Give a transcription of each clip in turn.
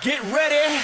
Get ready.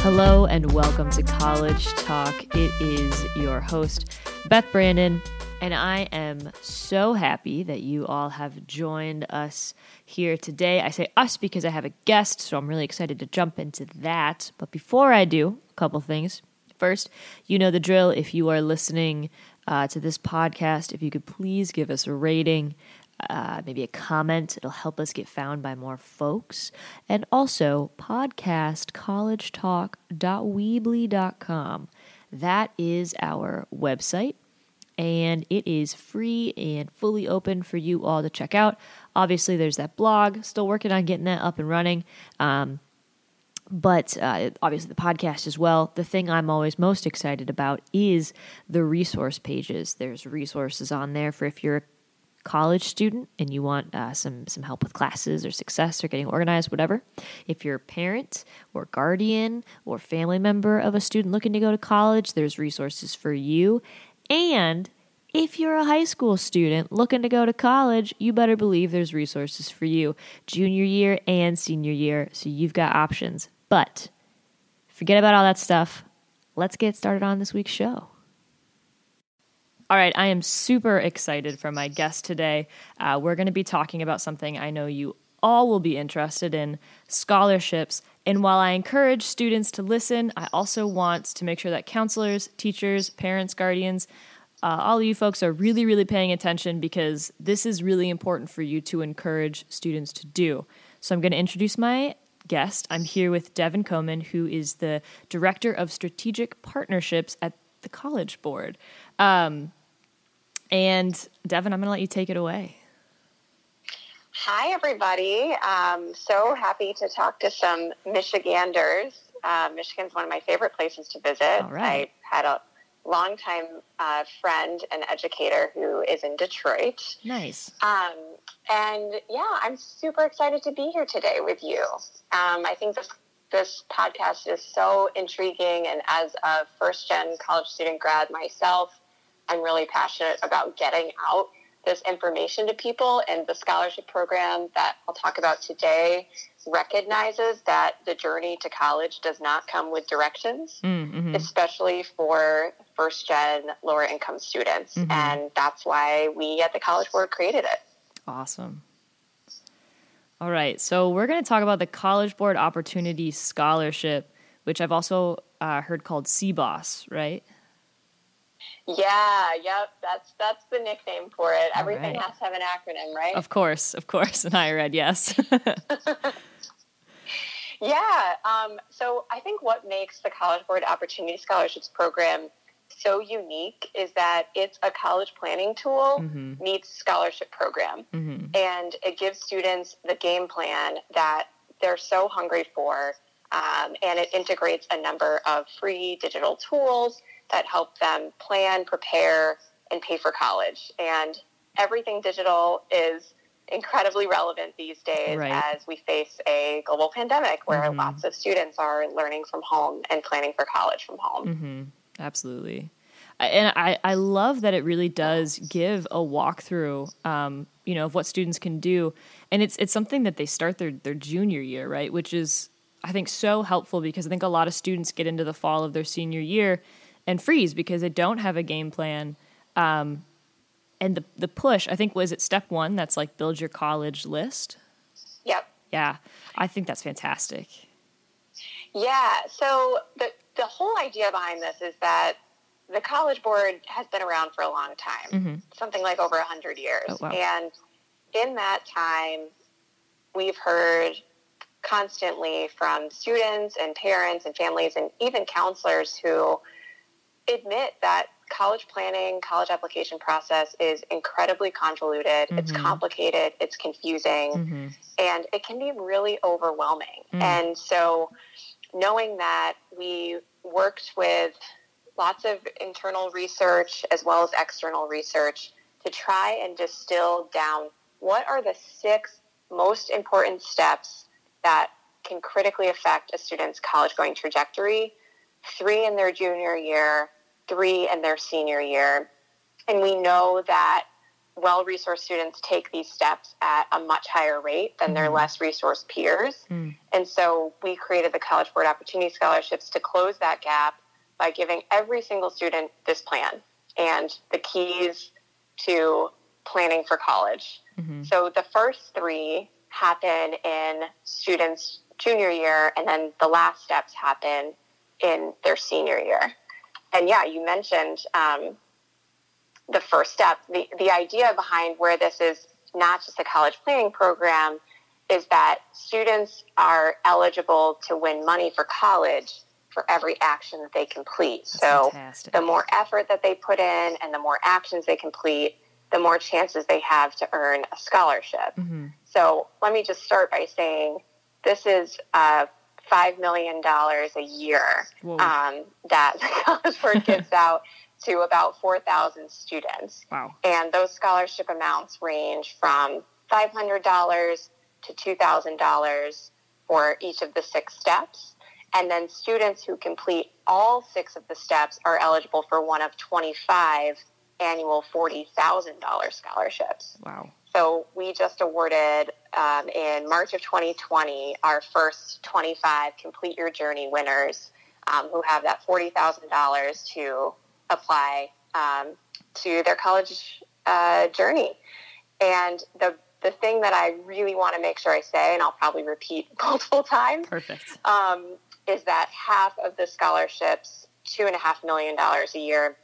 Hello and welcome to College Talk. It is your host, Beth Brandon, and I am so happy that you all have joined us here today. I say us because I have a guest, so I'm really excited to jump into that. But before I do, a couple things. First, you know the drill. If you are listening uh, to this podcast, if you could please give us a rating, uh, maybe a comment, it'll help us get found by more folks. And also, podcast collegetalk.weebly.com. That is our website and it is free and fully open for you all to check out. Obviously, there's that blog, still working on getting that up and running. Um, but uh, obviously the podcast as well. The thing I'm always most excited about is the resource pages. There's resources on there for if you're a college student and you want uh, some some help with classes or success or getting organized, whatever. If you're a parent or guardian or family member of a student looking to go to college, there's resources for you. And if you're a high school student looking to go to college, you better believe there's resources for you junior year and senior year. So you've got options. But forget about all that stuff. Let's get started on this week's show. All right, I am super excited for my guest today. Uh, we're going to be talking about something I know you all will be interested in scholarships. And while I encourage students to listen, I also want to make sure that counselors, teachers, parents, guardians, uh, all of you folks are really, really paying attention because this is really important for you to encourage students to do. So I'm going to introduce my guest. I'm here with Devin Koman, who is the Director of Strategic Partnerships at the College Board. Um, and Devin, I'm going to let you take it away. Hi, everybody. Um, so happy to talk to some Michiganders. Uh, Michigan's one of my favorite places to visit. All right. I had a longtime uh, friend and educator who is in Detroit. Nice. Um, and yeah, I'm super excited to be here today with you. Um, I think this this podcast is so intriguing, and as a first gen college student grad myself, I'm really passionate about getting out this information to people. And the scholarship program that I'll talk about today recognizes that the journey to college does not come with directions, Mm-hmm. especially for first gen lower income students. Mhm. And that's why we at the College Board created it. Awesome. All right, so we're going to talk about the College Board Opportunity Scholarship, which I've also uh, heard called CBOS, right? Yeah, yep, that's that's the nickname for it. All Everything right. has to have an acronym, right? Of course, of course. And I read yes. Yeah. Um, so I think what makes the College Board Opportunity Scholarships Program so unique is that it's a college planning tool Mhm. meets scholarship program. hmm And it gives students the game plan that they're so hungry for. Um, and it integrates a number of free digital tools that help them plan, prepare, and pay for college. And everything digital is incredibly relevant these days Right. as we face a global pandemic where Mhm. lots of students are learning from home and planning for college from home. hmm Absolutely. And I, I love that it really does give a walkthrough, um, you know, of what students can do. And it's it's something that they start their, their junior year, right? Which is, I think, so helpful because I think a lot of students get into the fall of their senior year and freeze because they don't have a game plan. Um, and the, the push, I think, was it step one? That's like build your college list. Yep. Yeah, I think that's fantastic. Yeah. So the the whole idea behind this is that the College Board has been around for a long time, Mhm. something like over a hundred years, Oh, wow. and in that time, we've heard constantly from students and parents and families and even counselors who admit that college planning, college application process is incredibly convoluted. It's Mhm. complicated. It's confusing hmm and it can be really overwhelming. Mm. And so, knowing that we worked with lots of internal research as well as external research to try and distill down what are the six most important steps that can critically affect a student's college going trajectory three in their junior year, three in their senior year. And we know that well resourced students take these steps at a much higher rate than their less resourced peers. Mm. And so we created the College Board Opportunity Scholarships to close that gap by giving every single student this plan and the keys to planning for college. Mhm. So the first three happen in students' junior year, and then the last steps happen in their senior year. And yeah, you mentioned um, the first step. The, the idea behind where this is not just a college planning program is that students are eligible to win money for college for every action that they complete. That's so fantastic. the more effort that they put in and the more actions they complete, the more chances they have to earn a scholarship. Mhm. So let me just start by saying this is uh, $5 million a year um, that the College Board gives out to about 4,000 students. wow. And those scholarship amounts range from $500 to $2,000 for each of the six steps. And then students who complete all six of the steps are eligible for one of 25 annual $40,000 scholarships. Wow. So we just awarded um, in March of 2020 our first 25 Complete Your Journey winners um, who have that $40,000 to apply um, to their college uh, journey. And the the thing that I really want to make sure I say, and I'll probably repeat multiple times, Perfect. um, is that half of the scholarships, two and a half million dollars a year,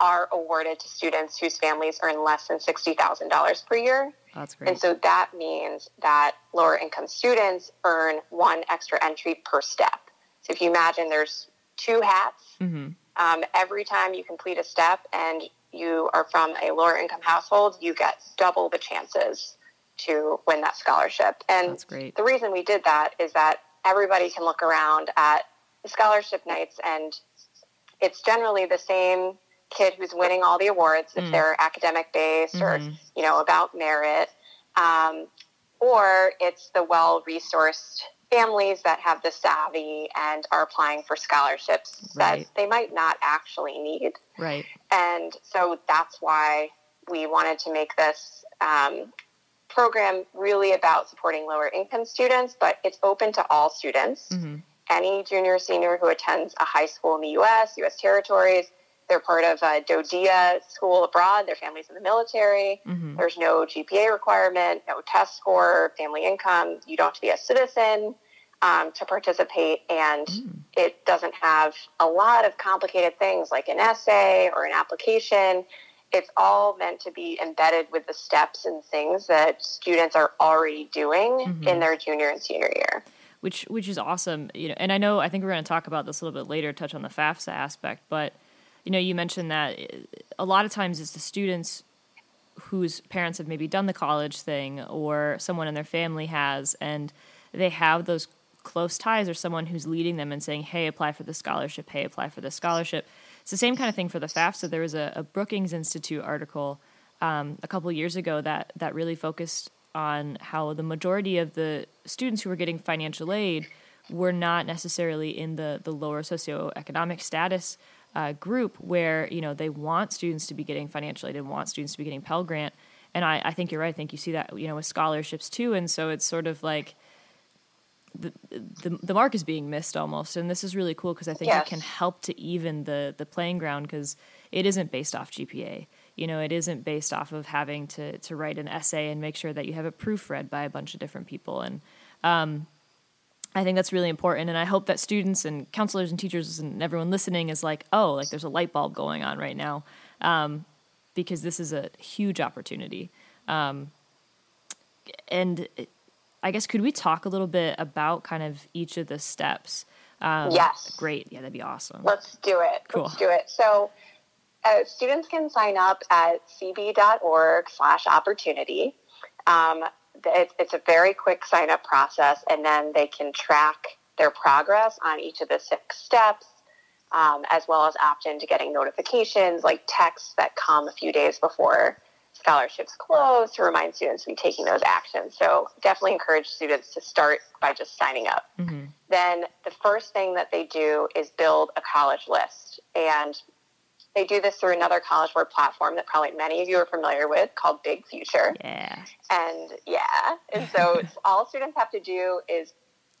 are awarded to students whose families earn less than sixty thousand dollars per year. That's great. And so that means that lower income students earn one extra entry per step. So if you imagine there's two hats, hmm um, every time you complete a step and you are from a lower income household, you get double the chances to win that scholarship. And That's great. the reason we did that is that everybody can look around at the scholarship nights and it's generally the same kid who's winning all the awards if Mm. they're academic based or Mhm. you know about merit um, or it's the well resourced families that have the savvy and are applying for scholarships Right. that they might not actually need Right. and so that's why we wanted to make this um, program really about supporting lower income students, but it's open to all students. hmm Any junior or senior who attends a high school in the U.S., U.S. territories, they're part of a DoDEA school abroad, their families in the military. hmm There's no GPA requirement, no test score, family income. You don't have to be a citizen um, to participate, and Mm. it doesn't have a lot of complicated things like an essay or an application. It's all meant to be embedded with the steps and things that students are already doing Mhm. in their junior and senior year. which which is awesome. You know, and I know I think we're going to talk about this a little bit later, touch on the FAFSA aspect, but you know, you mentioned that uh, a lot of times it's the students whose parents have maybe done the college thing or someone in their family has and they have those close ties or someone who's leading them and saying, "Hey, apply for the scholarship. Hey, apply for the scholarship." It's the same kind of thing for the FAFSA. There was a, a Brookings Institute article um, a couple years ago that that really focused on how the majority of the students who were getting financial aid were not necessarily in the the lower socioeconomic status uh, group where you know they want students to be getting financial aid and want students to be getting Pell Grant. And I, I think you're right. I think you see that you know with scholarships too. And so it's sort of like the the, the mark is being missed almost. And this is really cool because I think Yes. it can help to even the the playing ground because it isn't based off GPA. You know, it isn't based off of having to to write an essay and make sure that you have it proofread by a bunch of different people. And um, I think that's really important. And I hope that students and counselors and teachers and everyone listening is like, oh, like there's a light bulb going on right now, um, because this is a huge opportunity. Um, and I guess could we talk a little bit about kind of each of the steps? Um, Yes. Great. Yeah, that'd be awesome. Let's do it. Cool. Let's do it. So uh, students can sign up at cb.org slash opportunity. Um, it, it's a very quick sign up process, and then they can track their progress on each of the six steps, um, as well as opt into getting notifications like texts that come a few days before scholarships close to remind students to be taking those actions. So definitely encourage students to start by just signing up. Mm-hmm. Then the first thing that they do is build a college list. And they do this through another College Board platform that probably many of you are familiar with called Big Future. Yeah. And yeah. And so all students have to do is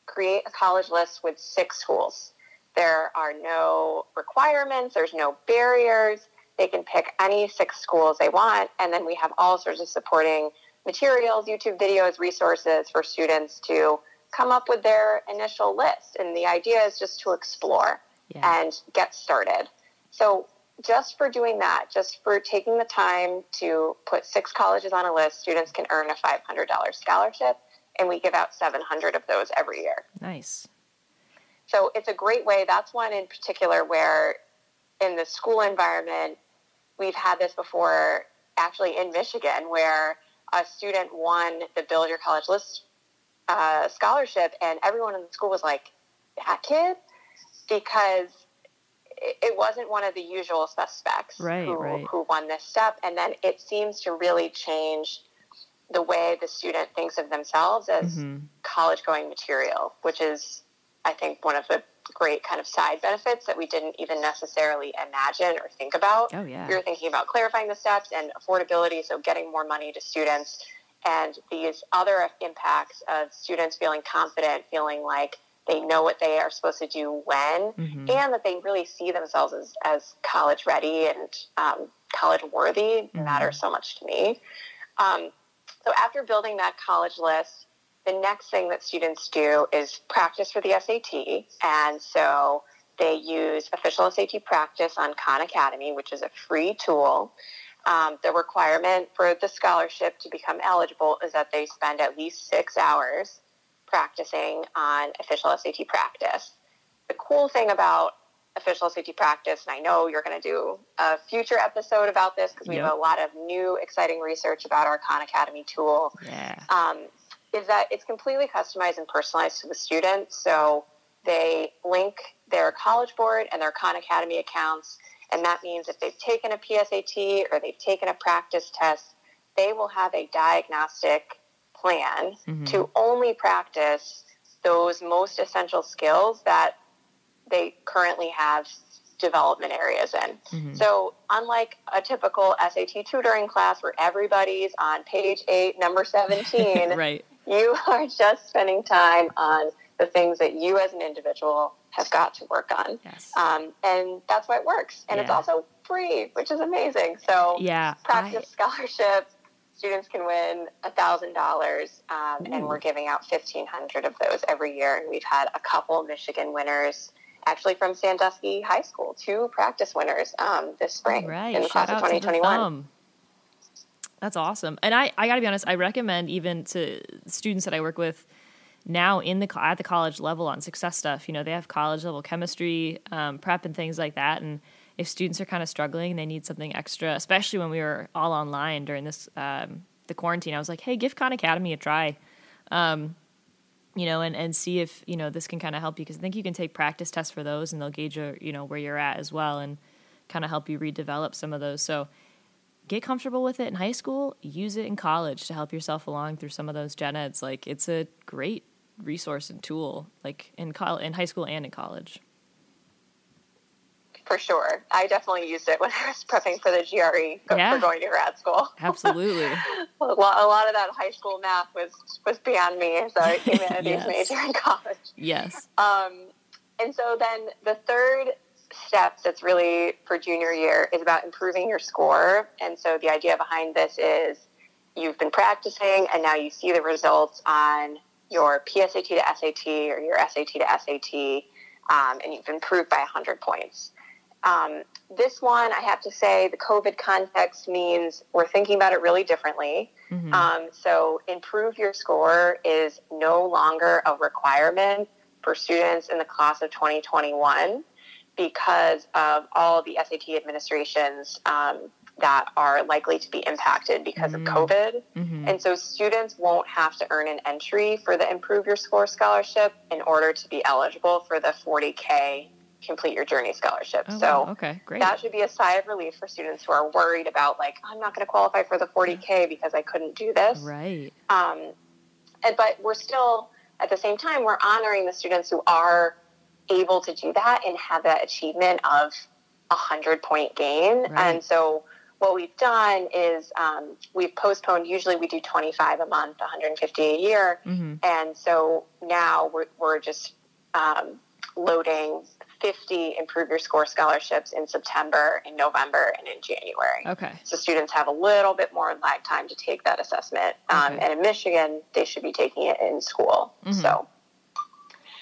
create a college list with six schools. There are no requirements, there's no barriers. They can pick any six schools they want. And then we have all sorts of supporting materials, YouTube videos, resources for students to come up with their initial list. And the idea is just to explore yeah. and get started. So just for doing that, just for taking the time to put six colleges on a list, students can earn a $500 scholarship, and we give out 700 of those every year. Nice. So it's a great way. That's one in particular where, in the school environment, we've had this before, actually in Michigan, where a student won the Build Your College List uh, scholarship, and everyone in the school was like, "That kid," because it wasn't one of the usual suspects right, who, right. who won this step. And then it seems to really change the way the student thinks of themselves as mm-hmm. college going material, which is, I think, one of the great kind of side benefits that we didn't even necessarily imagine or think about. Oh, yeah. We were thinking about clarifying the steps and affordability, so getting more money to students, and these other impacts of students feeling confident, feeling like they know what they are supposed to do when, mm-hmm. and that they really see themselves as, as college ready and um, college worthy mm-hmm. matters so much to me. Um, so after building that college list, the next thing that students do is practice for the SAT. And so they use official SAT practice on Khan Academy, which is a free tool. Um, the requirement for the scholarship to become eligible is that they spend at least six hours practicing on official SAT practice. The cool thing about official SAT practice, and I know you're going to do a future episode about this because we yep. have a lot of new exciting research about our Khan Academy tool. Yeah. Um, is that it's completely customized and personalized to the student. So they link their College Board and their Khan Academy accounts. And that means if they've taken a PSAT or they've taken a practice test, they will have a diagnostic plan mm-hmm. to only practice those most essential skills that they currently have development areas in. Mm-hmm. So, unlike a typical SAT tutoring class where everybody's on page eight, number 17, right. you are just spending time on the things that you as an individual have got to work on. Yes. Um, and that's why it works. And yeah. it's also free, which is amazing. So, yeah, practice I... scholarship students can win $1,000, um, and we're giving out 1,500 of those every year. And we've had a couple Michigan winners, actually from Sandusky High School, two practice winners um, this spring right. in the Shout class of 2021. That's awesome. And I, I got to be honest, I recommend even to students that I work with now in the at the college level on success stuff. You know, they have college level chemistry, um, prep, and things like that. And if students are kind of struggling, and they need something extra, especially when we were all online during this um, the quarantine. I was like, hey, give Khan Academy a try. Um, you know, and, and see if, you know, this can kind of help you because I think you can take practice tests for those and they'll gauge, your, you know, where you're at as well and kind of help you redevelop some of those. So get comfortable with it in high school, use it in college to help yourself along through some of those gen eds. Like it's a great resource and tool, like in, col- in high school and in college for sure. I definitely used it when I was prepping for the GRE yeah. for going to grad school. Absolutely. a, lot, a, lot, of that high school math was was beyond me, so I humanities yes. major in college. Yes. Um, and so then the third step that's really for junior year is about improving your score. And so the idea behind this is you've been practicing and now you see the results on your PSAT to SAT or your SAT to SAT, um, and you've improved by 100 points. Um, this one, I have to say, the COVID context means we're thinking about it really differently. Mm-hmm. Um, so, improve your score is no longer a requirement for students in the class of 2021 because of all the SAT administrations um, that are likely to be impacted because mm-hmm. of COVID. Mm-hmm. And so, students won't have to earn an entry for the Improve Your Score scholarship in order to be eligible for the 40K complete your journey scholarship. Oh, so wow. okay, great. that should be a sigh of relief for students who are worried about like I'm not going to qualify for the 40k because I couldn't do this. right. Um, and, but we're still at the same time we're honoring the students who are able to do that and have that achievement of a hundred point gain. Right. And so what we've done is um, we've postponed. Usually we do 25 a month, 150 a year, hmm and so now we're, we're just um, loading 50 improve your score scholarships in September, in November, and in January. Okay. So students have a little bit more lag time to take that assessment. Um, Okay. And in Michigan, they should be taking it in school. Mhm. So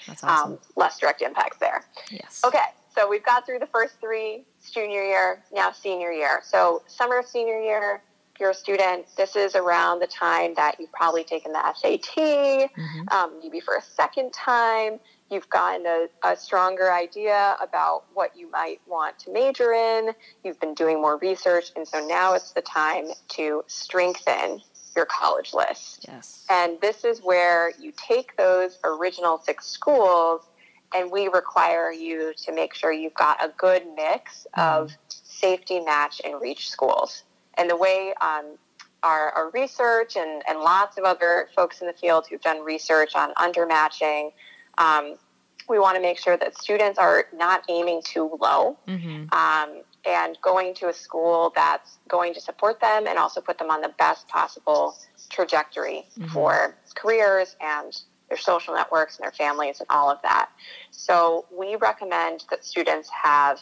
That's awesome. um, less direct impacts there. yes. Okay, so we've got through the first three junior year, now senior year. So summer of senior year, if you're a student, this is around the time that you've probably taken the SAT, Mhm. um, maybe for a second time. You've gotten a, a stronger idea about what you might want to major in. You've been doing more research, and so now it's the time to strengthen your college list. Yes. And this is where you take those original six schools and we require you to make sure you've got a good mix of safety match and reach schools. And the way um, our, our research and, and lots of other folks in the field who've done research on undermatching, um, we want to make sure that students are not aiming too low hmm um, and going to a school that's going to support them and also put them on the best possible trajectory Mhm. for careers and their social networks and their families and all of that. So we recommend that students have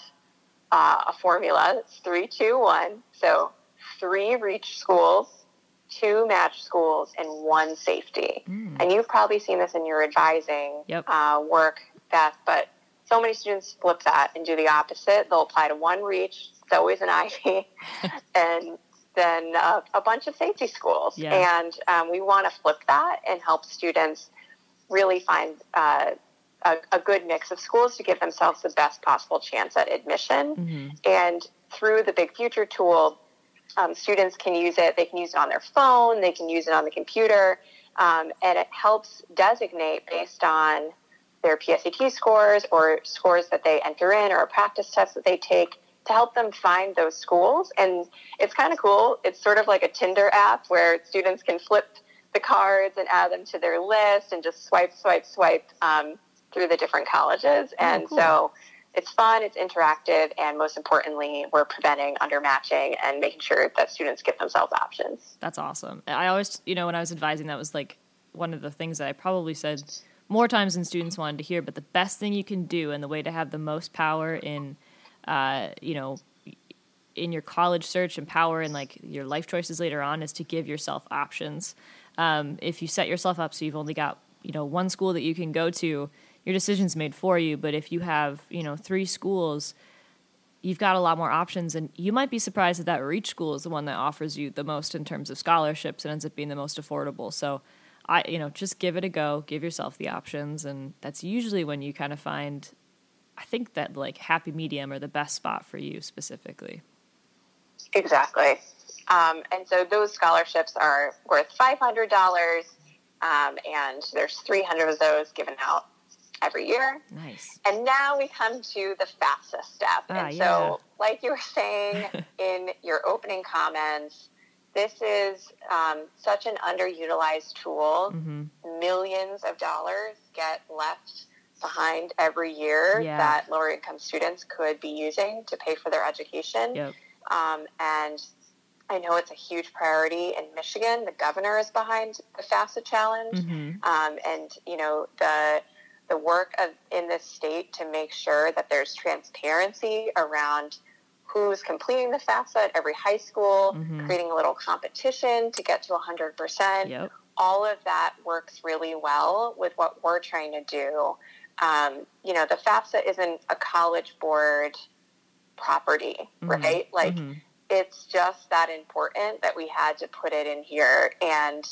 uh, a formula. It's three, two, one. So three reach schools, two match schools, and one safety. Mm. And you've probably seen this in your advising Yep. uh, work, Beth, but so many students flip that and do the opposite. They'll apply to one reach, it's always an Ivy, and then uh, a bunch of safety schools. Yeah. And um, we want to flip that and help students really find uh, a, a good mix of schools to give themselves the best possible chance at admission. hmm And through the Big Future tool, um, students can use it. They can use it on their phone. They can use it on the computer, um, and it helps designate based on their PSAT scores or scores that they enter in or a practice test that they take to help them find those schools. And it's kind of cool. It's sort of like a Tinder app where students can flip the cards and add them to their list and just swipe, swipe, swipe um, through the different colleges. and cool. so it's fun, it's interactive, and most importantly, we're preventing undermatching and making sure that students give themselves options. That's awesome. I always, you know, when I was advising, that was like one of the things that I probably said more times than students wanted to hear. But the best thing you can do, and the way to have the most power in, uh, you know, in your college search and power in like your life choices later on, is to give yourself options. Um, if you set yourself up so you've only got, you know, one school that you can go to, your decision's made for you. But if you have, you know, three schools you've got a lot more options and you might be surprised that that reach school is the one that offers you the most in terms of scholarships and ends up being the most affordable so i you know just give it a go give yourself the options and that's usually when you kind of find i think that like happy medium or the best spot for you specifically Exactly. Um, and so those scholarships are worth $500, um, and there's 300 of those given out every year. nice And now we come to the FAFSA step. Ah, and yeah. so, like you were saying in your opening comments, this is um, such an underutilized tool. hmm Millions of dollars get left behind every year Yeah. that lower income students could be using to pay for their education. yep Um, and I know it's a huge priority in Michigan. The governor is behind the FAFSA challenge hmm um, and you know the the work of in this state to make sure that there's transparency around who's completing the FAFSA at every high school, Mhm. creating a little competition to get to 100%. yep All of that works really well with what we're trying to do. Um, you know, the FAFSA isn't a college board property, Mhm. right? Like, Mhm. it's just that important that we had to put it in here. And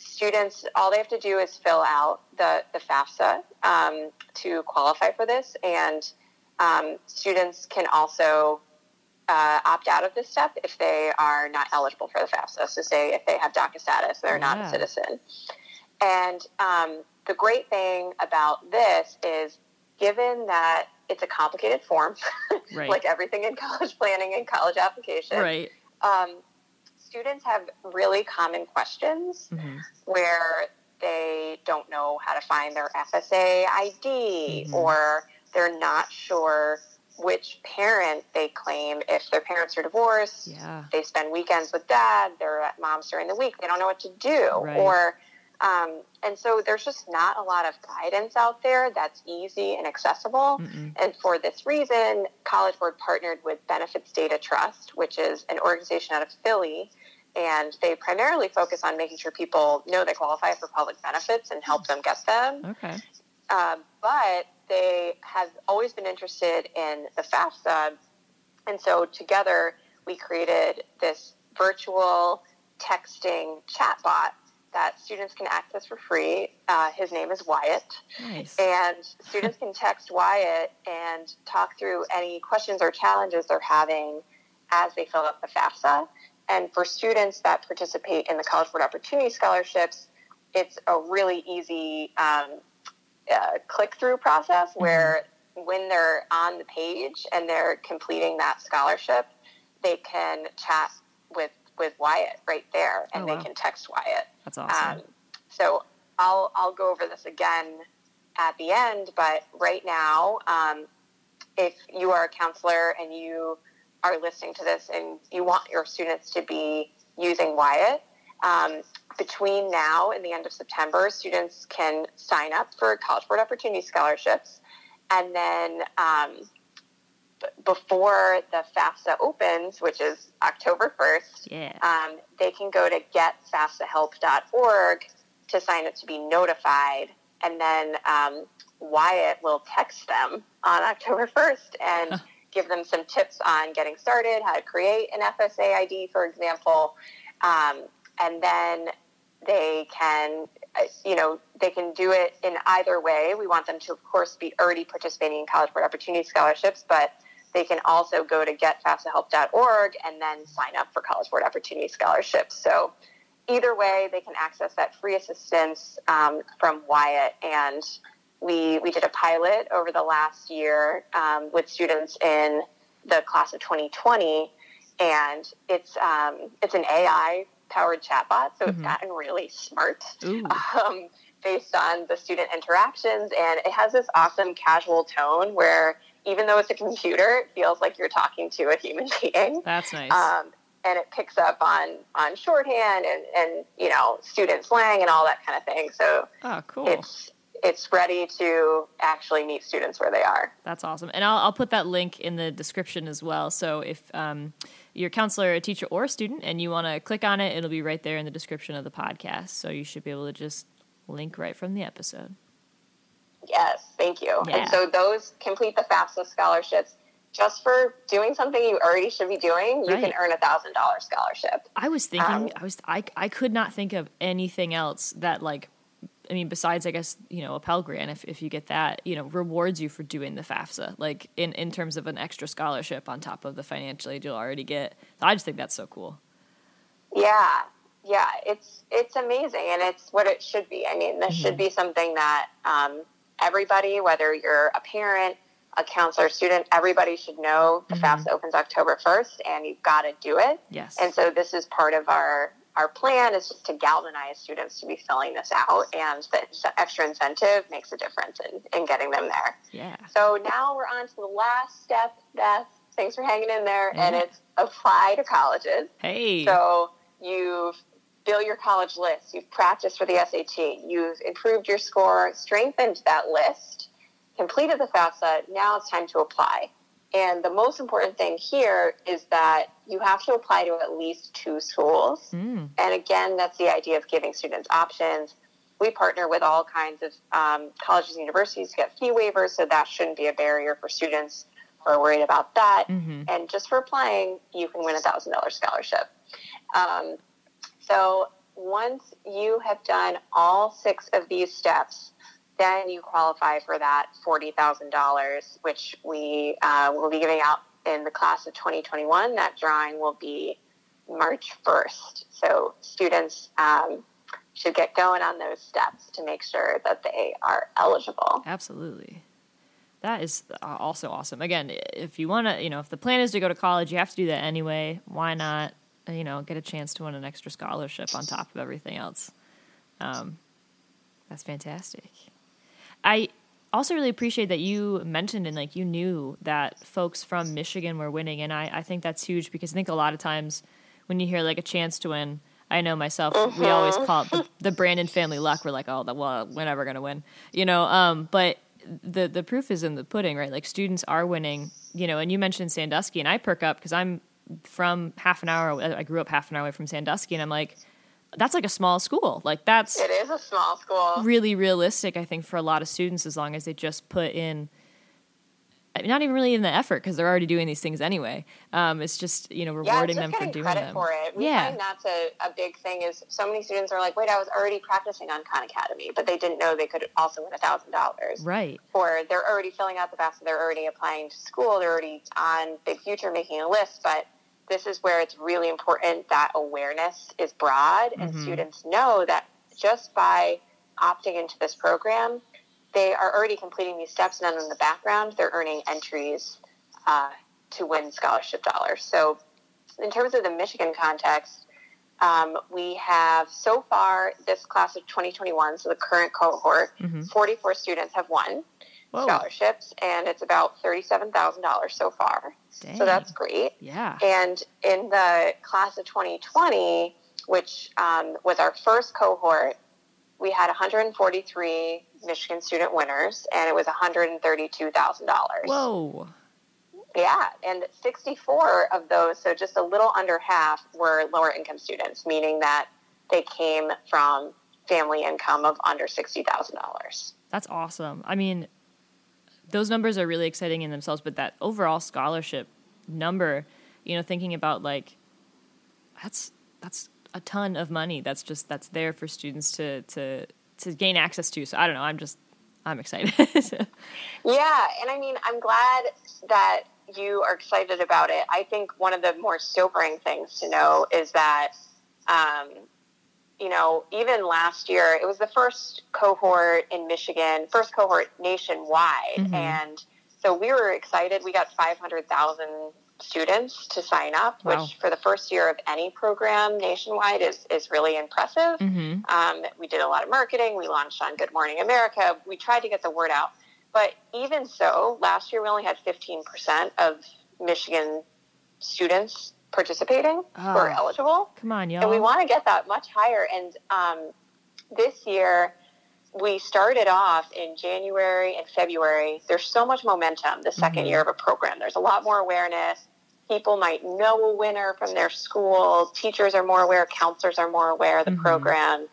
students, all they have to do is fill out the, the FAFSA um, to qualify for this. And um, students can also uh, opt out of this step if they are not eligible for the FAFSA. So, say if they have DACA status, they're not a citizen. And um, the great thing about this is given that it's a complicated form, Right. like everything in college planning and college application. right. Um, students have really common questions hmm where they don't know how to find their FSA ID Mhm. or they're not sure which parent they claim if their parents are divorced. Yeah. They spend weekends with dad, they're at mom's during the week, they don't know what to do. Right. Or um, and so there's just not a lot of guidance out there that's easy and accessible. Mm-mm. And for this reason, College Board partnered with Benefits Data Trust, which is an organization out of Philly. And they primarily focus on making sure people know they qualify for public benefits and help them get them. Okay. Um, but they have always been interested in the FAFSA. And so together we created this virtual texting chatbot that students can access for free. Uh, his name is Wyatt. Nice. And students can text Wyatt and talk through any questions or challenges they're having as they fill out the FAFSA. And for students that participate in the College Board Opportunity Scholarships, it's a really easy um, uh, click through process where when they're on the page and they're completing that scholarship, they can chat with, with Wyatt right there and Oh, they can text Wyatt. That's awesome. Um, so I'll I'll go over this again at the end, but right now, um, if you are a counselor and you are listening to this and you want your students to be using Wyatt, um, between now and the end of September, students can sign up for College Board Opportunity Scholarships, and then. Um, b- before the FAFSA opens, which is October 1st, yeah. um, they can go to getfafsahelp.org to sign up to be notified. And then um, Wyatt will text them on October 1st and give them some tips on getting started, how to create an FSA ID, for example. Um, and then they can, uh, you know, they can do it in either way. We want them to, of course, be already participating in College Board Opportunity Scholarships, but they can also go to getfafsahelp.org and then sign up for College Board Opportunity Scholarships. So either way, they can access that free assistance um, from Wyatt. And we, we did a pilot over the last year um, with students in the class of 2020, and it's, um, it's an AI powered chatbot, so it's Mhm. gotten really smart um, based on the student interactions. And it has this awesome casual tone where even though it's a computer, it feels like you're talking to a human being. That's nice. Um, and it picks up on, on shorthand and, and, you know, student slang and all that kind of thing. So oh, cool. it's, it's ready to actually meet students where they are. That's awesome. And I'll, I'll put that link in the description as well. So if um, you're a counselor, a teacher, or a student, and you want to click on it, it'll be right there in the description of the podcast. So you should be able to just link right from the episode. Yes, thank you. Yeah. And so those complete the FAFSA scholarships. Just for doing something you already should be doing, you Right. can earn a thousand dollar scholarship. I was thinking, Um, I was, I, I could not think of anything else that like, I mean, besides I guess you know a Pell Grant, if if you get that, you know, rewards you for doing the FAFSA, like in in terms of an extra scholarship on top of the financial aid you'll already get. I just think that's so cool. Yeah, yeah, it's it's amazing, and it's what it should be. I mean, this should be something that um, everybody, whether you're a parent, a counselor, student, everybody should know. The Mhm. FAFSA opens October first, and you've got to do it. Yes. And so this is part of our our plan is just to galvanize students to be filling this out, and the, extra incentive makes a difference in, in getting them there. yeah. So now we're on to the last step, Beth. Thanks for hanging in there, and it's apply to colleges. Hey. So you've built your college list, you've practiced for the SAT, you've improved your score, strengthened that list, completed the FAFSA. Now it's time to apply. And the most important thing here is that you have to apply to at least two schools. Mm. And again, that's the idea of giving students options. We partner with all kinds of um, colleges and universities to get fee waivers, so that shouldn't be a barrier for students who are worried about that. hmm And just for applying, you can win a thousand dollar scholarship. Um, so once you have done all six of these steps, then you qualify for that forty thousand dollars, which we uh, will be giving out in the class of 2021. That drawing will be March 1st. So students um, should get going on those steps to make sure that they are eligible. Absolutely. That is uh, also awesome. Again, if you want to, you know, if the plan is to go to college, you have to do that anyway. Why not, you know, get a chance to win an extra scholarship on top of everything else? Um, that's fantastic. I also really appreciate that you mentioned and like you knew that folks from Michigan were winning, and I, I think that's huge because I think a lot of times when you hear like a chance to win, I know myself. We always call it the, the Brandon family luck. We're like, oh, well, we're never gonna win, you know. Um, but the the proof is in the pudding, right? Like students are winning, you know. And you mentioned Sandusky, and I perk up because I'm from half an hour. I grew up half an hour away from Sandusky, and I'm like, that's like a small school. Like that's it is a small school. Really realistic, I think, for a lot of students, as long as they just put in. Not even really in the effort because they're already doing these things anyway. Um, it's just you know rewarding yeah, them for doing credit them. for it. We yeah, find that's a, a big thing. Is so many students are like, "Wait, I was already practicing on Khan Academy," but they didn't know they could also win a thousand dollars. Right. Or they're already filling out the FAFSA. They're already applying to school. They're already on Big Future making a list, but this is where it's really important that awareness is broad and Mhm. students know that just by opting into this program, they are already completing these steps, and then in the background, they're earning entries uh, to win scholarship dollars. So, in terms of the Michigan context, um, we have so far this class of 2021, so the current cohort, Mhm. 44 students have won Whoa. scholarships, and it's about $37,000 so far. Dang. So that's great. yeah. And in the class of 2020, which um, was our first cohort, we had 143 Michigan student winners, and it was $132,000. Whoa. Yeah, and 64 of those, so just a little under half, were lower income students, meaning that they came from family income of under $60,000. That's awesome. I mean, those numbers are really exciting in themselves, but that overall scholarship number, you know, thinking about like that's that's a ton of money that's just that's there for students to to to gain access to. So I don't know, I'm just I'm excited. Yeah, and I mean, I'm glad that you are excited about it. I think one of the more sobering things to know is that, um, you know, even last year, it was the first cohort in Michigan, first cohort nationwide. Mhm. And so we were excited. We got 500,000 students to sign up, Wow. which for the first year of any program nationwide is, is really impressive. hmm Um, we did a lot of marketing. We launched on Good Morning America. We tried to get the word out. But even so, last year we only had 15% of Michigan students participating who are Ah. eligible. Come on, y'all. And we want to get that much higher. And um, this year, we started off in January and February. There's so much momentum the 2nd Mhm. year of a program. There's a lot more awareness. People might know a winner from their school. Teachers are more aware. Counselors are more aware of the Mhm. program.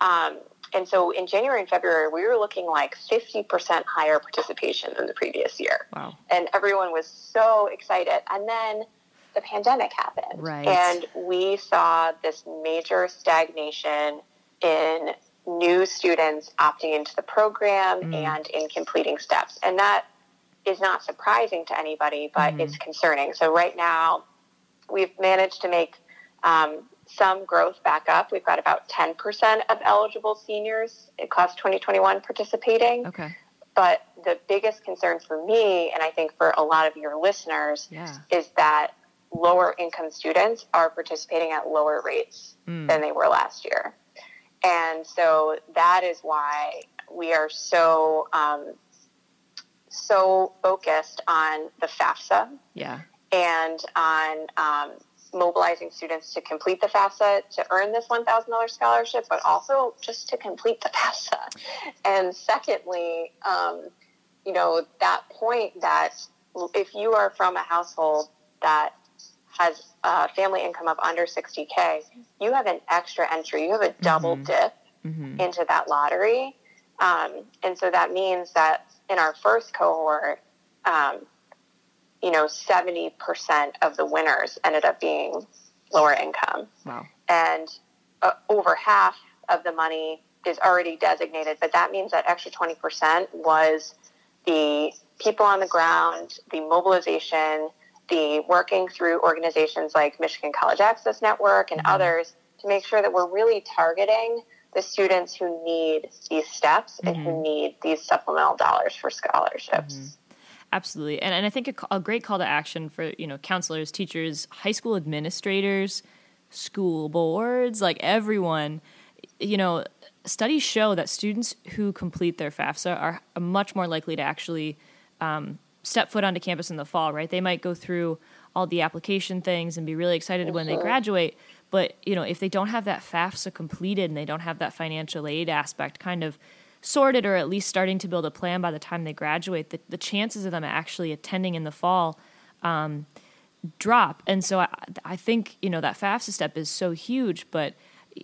Um, and so in January and February, we were looking like 50% higher participation than the previous year wow. and everyone was so excited. And then the pandemic happened, Right. and we saw this major stagnation in new students opting into the program Mm. and in completing steps, and that is not surprising to anybody, but Mhm. it's concerning. So right now, we've managed to make um, some growth back up. We've got about 10% of eligible seniors in class 2021 participating. Okay. But the biggest concern for me, and I think for a lot of your listeners, Yeah. is that lower income students are participating at lower rates Mm. than they were last year. And so that is why we are so um, so focused on the FAFSA Yeah. and on um, mobilizing students to complete the FAFSA to earn this $1,000 scholarship, but also just to complete the FAFSA. And secondly, um, you know, that point that if you are from a household that has a family income of under 60K, you have an extra entry. You have a double Mhm. dip hmm into that lottery. Um, and so that means that in our first cohort, um, you know, 70% of the winners ended up being lower income. Wow. And uh, over half of the money is already designated, but that means that extra 20% was the people on the ground, the mobilization, the working through organizations like Michigan College Access Network and Mhm. others to make sure that we're really targeting the students who need these steps and who Mhm. need these supplemental dollars for scholarships. Mhm. absolutely. And, and I think a, a great call to action for, you know, counselors, teachers, high school administrators, school boards, like everyone, you know, studies show that students who complete their FAFSA are much more likely to actually um, step foot onto campus in the fall, right? They might go through all the application things and be really excited when they graduate. But, you know, if they don't have that FAFSA completed and they don't have that financial aid aspect kind of sorted or at least starting to build a plan by the time they graduate, the, the chances of them actually attending in the fall um, drop. And so I, I think, you know, that FAFSA step is so huge. But,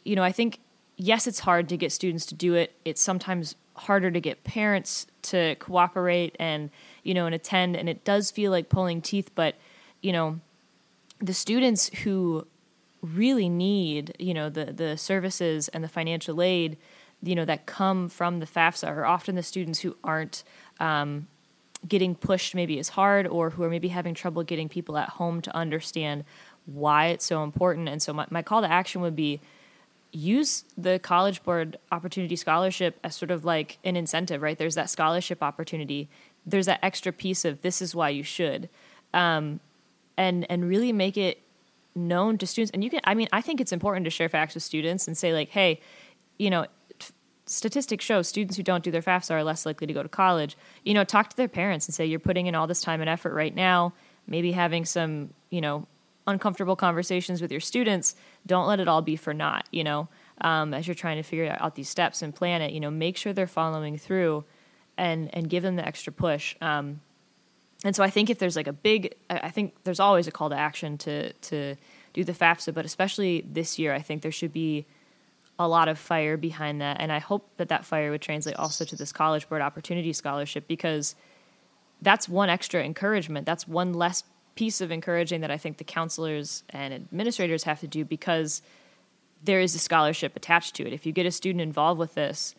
you know, I think, yes, it's hard to get students to do it. It's sometimes harder to get parents to cooperate and, you know, and attend. And it does feel like pulling teeth. But, you know, the students who really need, you know, the, the services and the financial aid – you know that come from the FAFSA are often the students who aren't um, getting pushed maybe as hard or who are maybe having trouble getting people at home to understand why it's so important. And so my, my call to action would be use the College Board Opportunity Scholarship as sort of like an incentive, right? There's that scholarship opportunity. There's that extra piece of this is why you should, um, and and really make it known to students. And you can, I mean, I think it's important to share facts with students and say like, hey, you know, statistics show students who don't do their FAFSA are less likely to go to college. You know, talk to their parents and say you're putting in all this time and effort right now. Maybe having some, you know, uncomfortable conversations with your students. Don't let it all be for naught. You know, um, as you're trying to figure out these steps and plan it. You know, make sure they're following through, and and give them the extra push. Um, and so I think if there's like a big, I think there's always a call to action to to do the FAFSA, but especially this year, I think there should be a lot of fire behind that. And I hope that that fire would translate also to this College Board Opportunity Scholarship because that's one extra encouragement. That's one less piece of encouraging that I think the counselors and administrators have to do because there is a scholarship attached to it. If you get a student involved with this,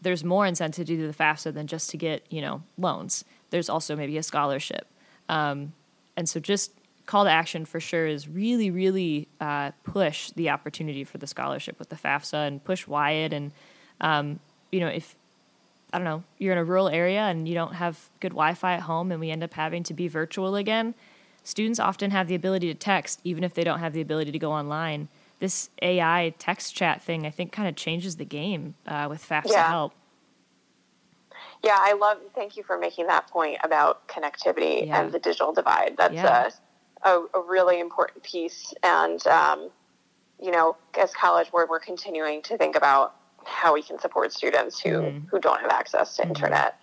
there's more incentive to do the FAFSA than just to get, you know, loans. There's also maybe a scholarship. Um, and so just call to action for sure is really, really uh, push the opportunity for the scholarship with the FAFSA and push Wyatt. And, um, you know, if, I don't know, you're in a rural area and you don't have good Wi Fi at home and we end up having to be virtual again, students often have the ability to text, even if they don't have the ability to go online. This AI text chat thing, I think, kind of changes the game uh, with FAFSA yeah. help. Yeah, I love. Thank you for making that point about connectivity yeah. and the digital divide. That's yeah. a a, a really important piece. And, um, you know, as College Board, we're continuing to think about how we can support students who, mm-hmm. who don't have access to mm-hmm. internet.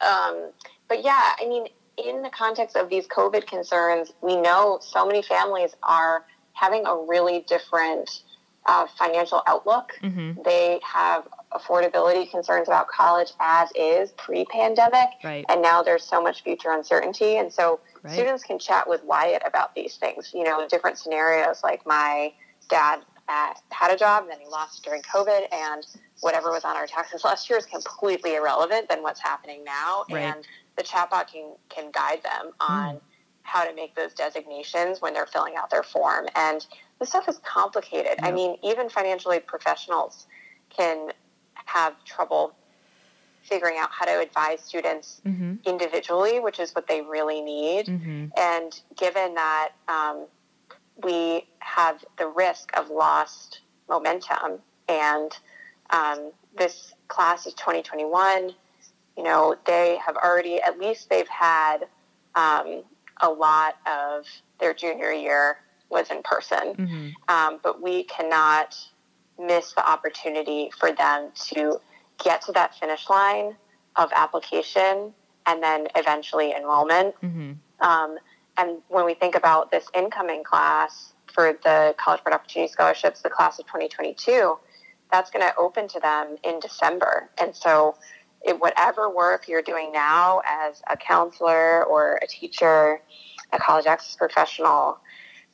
Um, but yeah, I mean, in the context of these COVID concerns, we know so many families are having a really different uh, financial outlook. Mm-hmm. They have affordability concerns about college as is pre pandemic. Right. And now there's so much future uncertainty. And so right. students can chat with Wyatt about these things, you know, different scenarios like my dad had a job and then he lost during COVID and whatever was on our taxes last year is completely irrelevant than what's happening now. Right. And the chatbot can, can guide them on mm. How to make those designations when they're filling out their form. And this stuff is complicated. Yep. I mean, even financial aid professionals can have trouble figuring out how to advise students mm-hmm. individually, which is what they really need. Mm-hmm. And given that um, we have the risk of lost momentum, and um, this class is 2021, you know, they have already, at least they've had um, a lot of their junior year was in person. Mm-hmm. Um, but we cannot miss the opportunity for them to get to that finish line of application and then eventually enrollment. Mm-hmm. Um, and when we think about this incoming class for the College Board Opportunity Scholarships, the class of 2022, that's going to open to them in December. And so, it, whatever work you're doing now as a counselor or a teacher, a college access professional,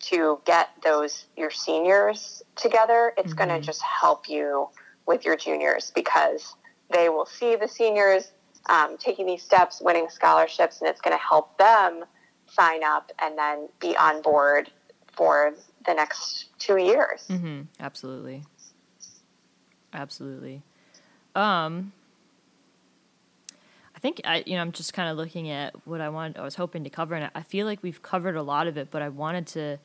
to get those your seniors together, it's mm-hmm. going to just help you with your juniors because they will see the seniors um, taking these steps, winning scholarships, and it's going to help them sign up and then be on board for the next two years. Mm-hmm. Absolutely, absolutely. Um, think I, you know, I'm just kind of looking at what I wanted. I was hoping to cover, and I feel like we've covered a lot of it. But I wanted to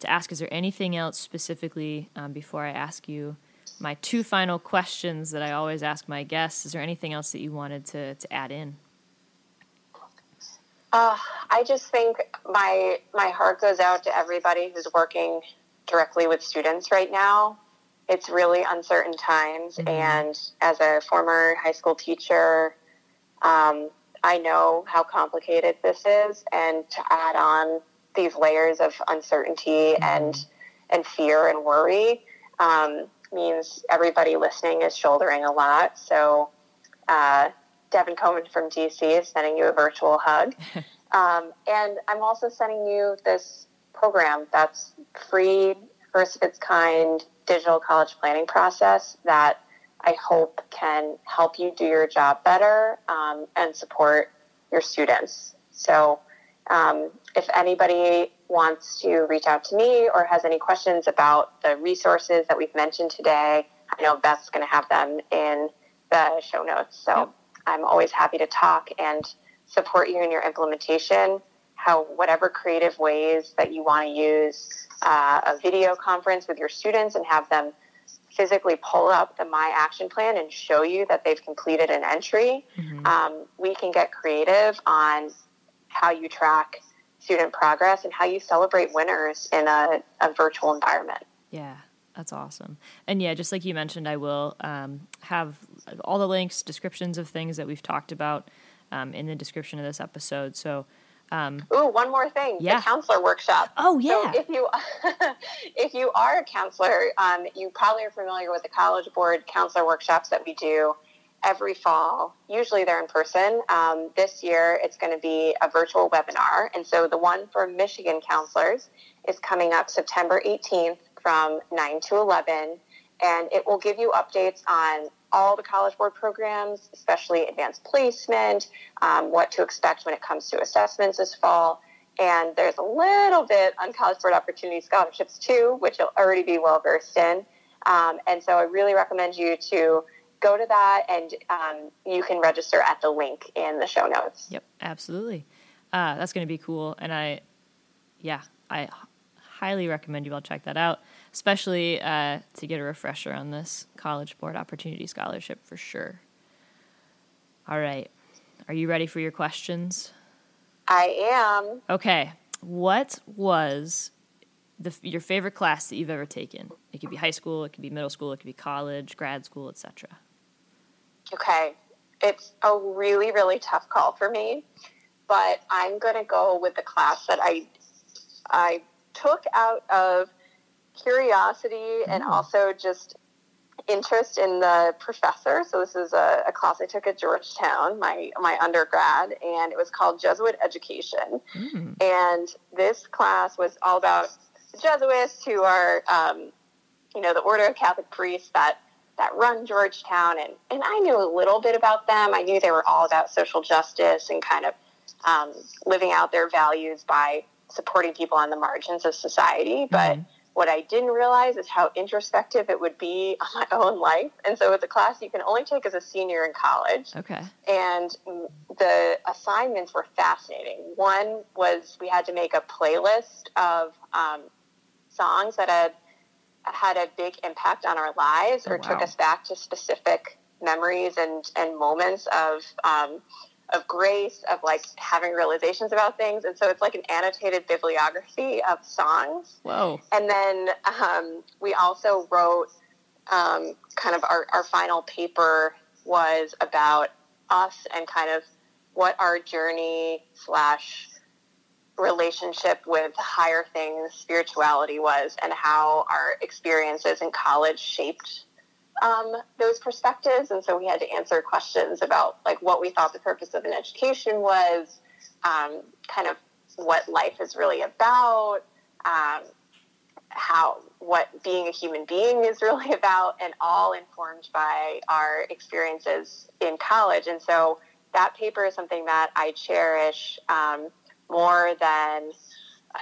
to ask: Is there anything else specifically um, before I ask you my two final questions that I always ask my guests? Is there anything else that you wanted to to add in? Uh, I just think my my heart goes out to everybody who's working directly with students right now. It's really uncertain times, mm-hmm. and as a former high school teacher, um, I know how complicated this is, and to add on these layers of uncertainty and and fear and worry um, means everybody listening is shouldering a lot. So. Uh, Devin Coleman from DC is sending you a virtual hug. um, and I'm also sending you this program that's free, first of its kind digital college planning process that I hope can help you do your job better um, and support your students. So, um, if anybody wants to reach out to me or has any questions about the resources that we've mentioned today, I know Beth's going to have them in the show notes. So, yep. I'm always happy to talk and support you in your implementation. How whatever creative ways that you want to use uh, a video conference with your students and have them physically pull up the My Action Plan and show you that they've completed an entry. Mm-hmm. Um, we can get creative on how you track student progress and how you celebrate winners in a, a virtual environment. Yeah, that's awesome. And yeah, just like you mentioned, I will um, have all the links, descriptions of things that we've talked about um, in the description of this episode. So, um, Ooh, one more thing. Yeah. The counselor workshop. Oh yeah. So if you if you are a counselor, um, you probably are familiar with the College Board counselor workshops that we do every fall. Usually they're in person. Um, this year it's going to be a virtual webinar, and so the one for Michigan counselors is coming up September 18th from 9 to 11, and it will give you updates on all the College Board programs, especially advanced placement, um, what to expect when it comes to assessments this fall. And there's a little bit on College Board Opportunity Scholarships too, which you'll already be well versed in. Um, and so I really recommend you to go to that and um, you can register at the link in the show notes. Yep, absolutely. Uh, that's going to be cool. And I, yeah, I highly recommend you all check that out especially uh, to get a refresher on this College Board Opportunity Scholarship for sure. All right. Are you ready for your questions? I am. Okay. What was the, your favorite class that you've ever taken? It could be high school, it could be middle school, it could be college, grad school, etc. Okay. It's a really, really tough call for me, but I'm going to go with the class that I I took out of curiosity and mm. also just interest in the professor. So this is a, a, class I took at Georgetown, my my undergrad, and it was called Jesuit Education. Mm. And this class was all about the Jesuits, who are, um, you know, the order of Catholic priests that that run Georgetown. And and I knew a little bit about them. I knew they were all about social justice and kind of um, living out their values by supporting people on the margins of society, but. Mm what I didn't realize is how introspective it would be on my own life. And so it's a class you can only take as a senior in college. Okay. And the assignments were fascinating. One was we had to make a playlist of um, songs that had had a big impact on our lives or oh, wow. took us back to specific memories and, and moments of um, of grace, of like having realizations about things. And so it's like an annotated bibliography of songs. Whoa. And then um, we also wrote um, kind of our, our final paper was about us and kind of what our journey slash relationship with higher things, spirituality was, and how our experiences in college shaped um, those perspectives, and so we had to answer questions about like what we thought the purpose of an education was, um, kind of what life is really about, um, how what being a human being is really about, and all informed by our experiences in college. And so that paper is something that I cherish um, more than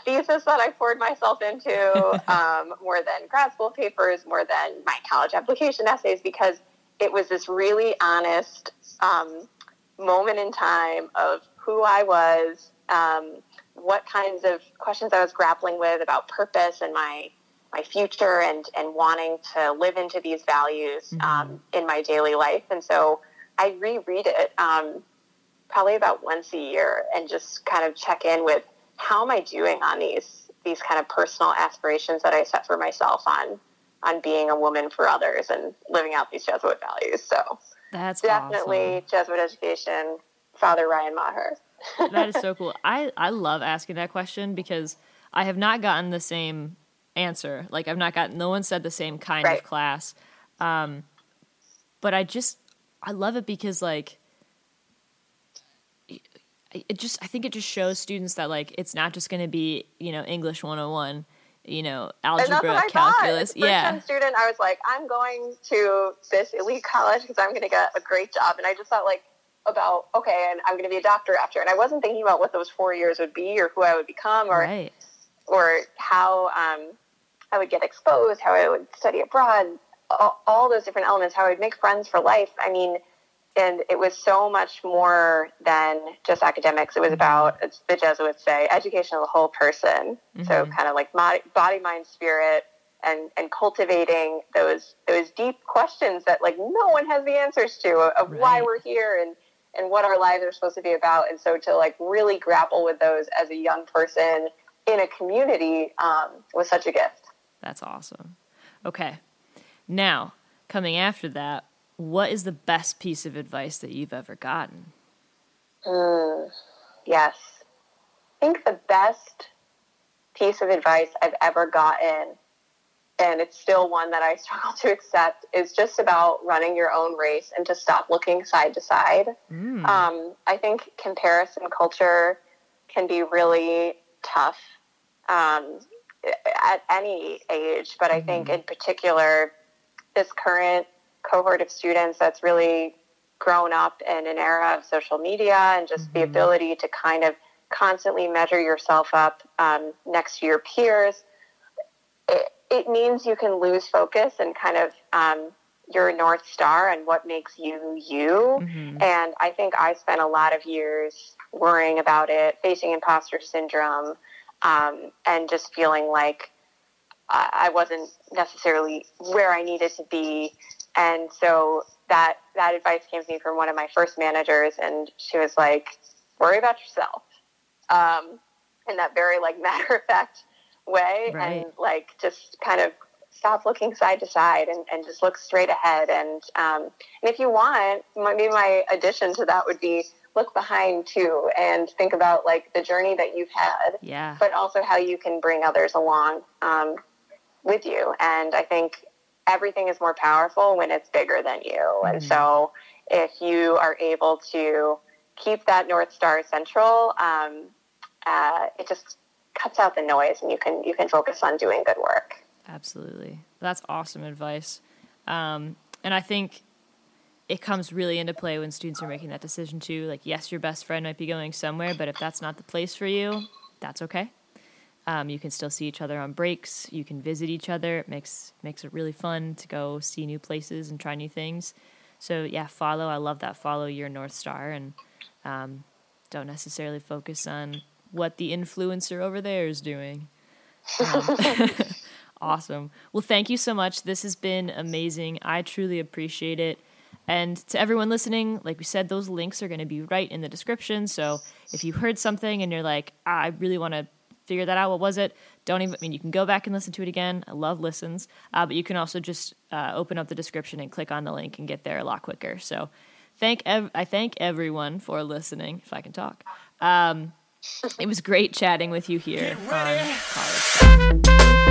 thesis that I poured myself into, um, more than grad school papers, more than my college application essays, because it was this really honest um, moment in time of who I was, um, what kinds of questions I was grappling with about purpose and my my future and and wanting to live into these values mm-hmm. um, in my daily life. And so I reread it um, probably about once a year and just kind of check in with how am I doing on these these kind of personal aspirations that I set for myself on on being a woman for others and living out these Jesuit values. So that's definitely awesome. Jesuit education, Father Ryan Maher. that is so cool. I, I love asking that question because I have not gotten the same answer. Like I've not gotten no one said the same kind right. of class. Um, but I just I love it because like it just I think it just shows students that like it's not just going to be, you know, English 101 you know, algebra, calculus. yeah. Student, I was like, I'm going to this elite college because I'm going to get a great job. And I just thought like about, okay, and I'm going to be a doctor after. And I wasn't thinking about what those four years would be or who I would become or, right. or how um, I would get exposed, how I would study abroad, all, all those different elements, how I would make friends for life. I mean, and it was so much more than just academics. It was mm-hmm. about, as the Jesuits say, education of the whole person. Mm-hmm. So kind of like body, mind, spirit, and and cultivating those those deep questions that like no one has the answers to of right. why we're here and and what our lives are supposed to be about. And so to like really grapple with those as a young person in a community um, was such a gift. That's awesome. Okay, now coming after that what is the best piece of advice that you've ever gotten? Mm, yes. I think the best piece of advice I've ever gotten, and it's still one that I struggle to accept, is just about running your own race and to stop looking side to side. Mm. Um, I think comparison culture can be really tough um, at any age, but I think mm-hmm. in particular, this current cohort of students that's really grown up in an era of social media and just mm-hmm. the ability to kind of constantly measure yourself up um, next to your peers, it, it, means you can lose focus and kind of um, your North Star and what makes you you. Mm-hmm. And I think I spent a lot of years worrying about it, facing imposter syndrome, um, and just feeling like I wasn't necessarily where I needed to be and so that that advice came to me from one of my first managers, and she was like, "Worry about yourself," um, in that very like matter of fact way, right. and like just kind of stop looking side to side and, and just look straight ahead. And um, and if you want, maybe my addition to that would be look behind too and think about like the journey that you've had, yeah, but also how you can bring others along um, with you. And I think everything is more powerful when it's bigger than you. Mm-hmm. And so if you are able to keep that North Star central, um, uh, it just cuts out the noise and you can, you can focus on doing good work. Absolutely. That's awesome advice. Um, and I think it comes really into play when students are making that decision too. Like, yes, your best friend might be going somewhere, but if that's not the place for you, that's okay. Um, you can still see each other on breaks. You can visit each other. It makes makes it really fun to go see new places and try new things. So yeah, follow. I love that. Follow your north star and um, don't necessarily focus on what the influencer over there is doing. Um, awesome. Well, thank you so much. This has been amazing. I truly appreciate it. And to everyone listening, like we said, those links are going to be right in the description. So if you heard something and you're like, ah, I really want to figure that out. What was it? Don't even, I mean, you can go back and listen to it again. I love listens, uh, but you can also just uh, open up the description and click on the link and get there a lot quicker. So thank, ev- I thank everyone for listening, if I can talk. Um, it was great chatting with you here on College.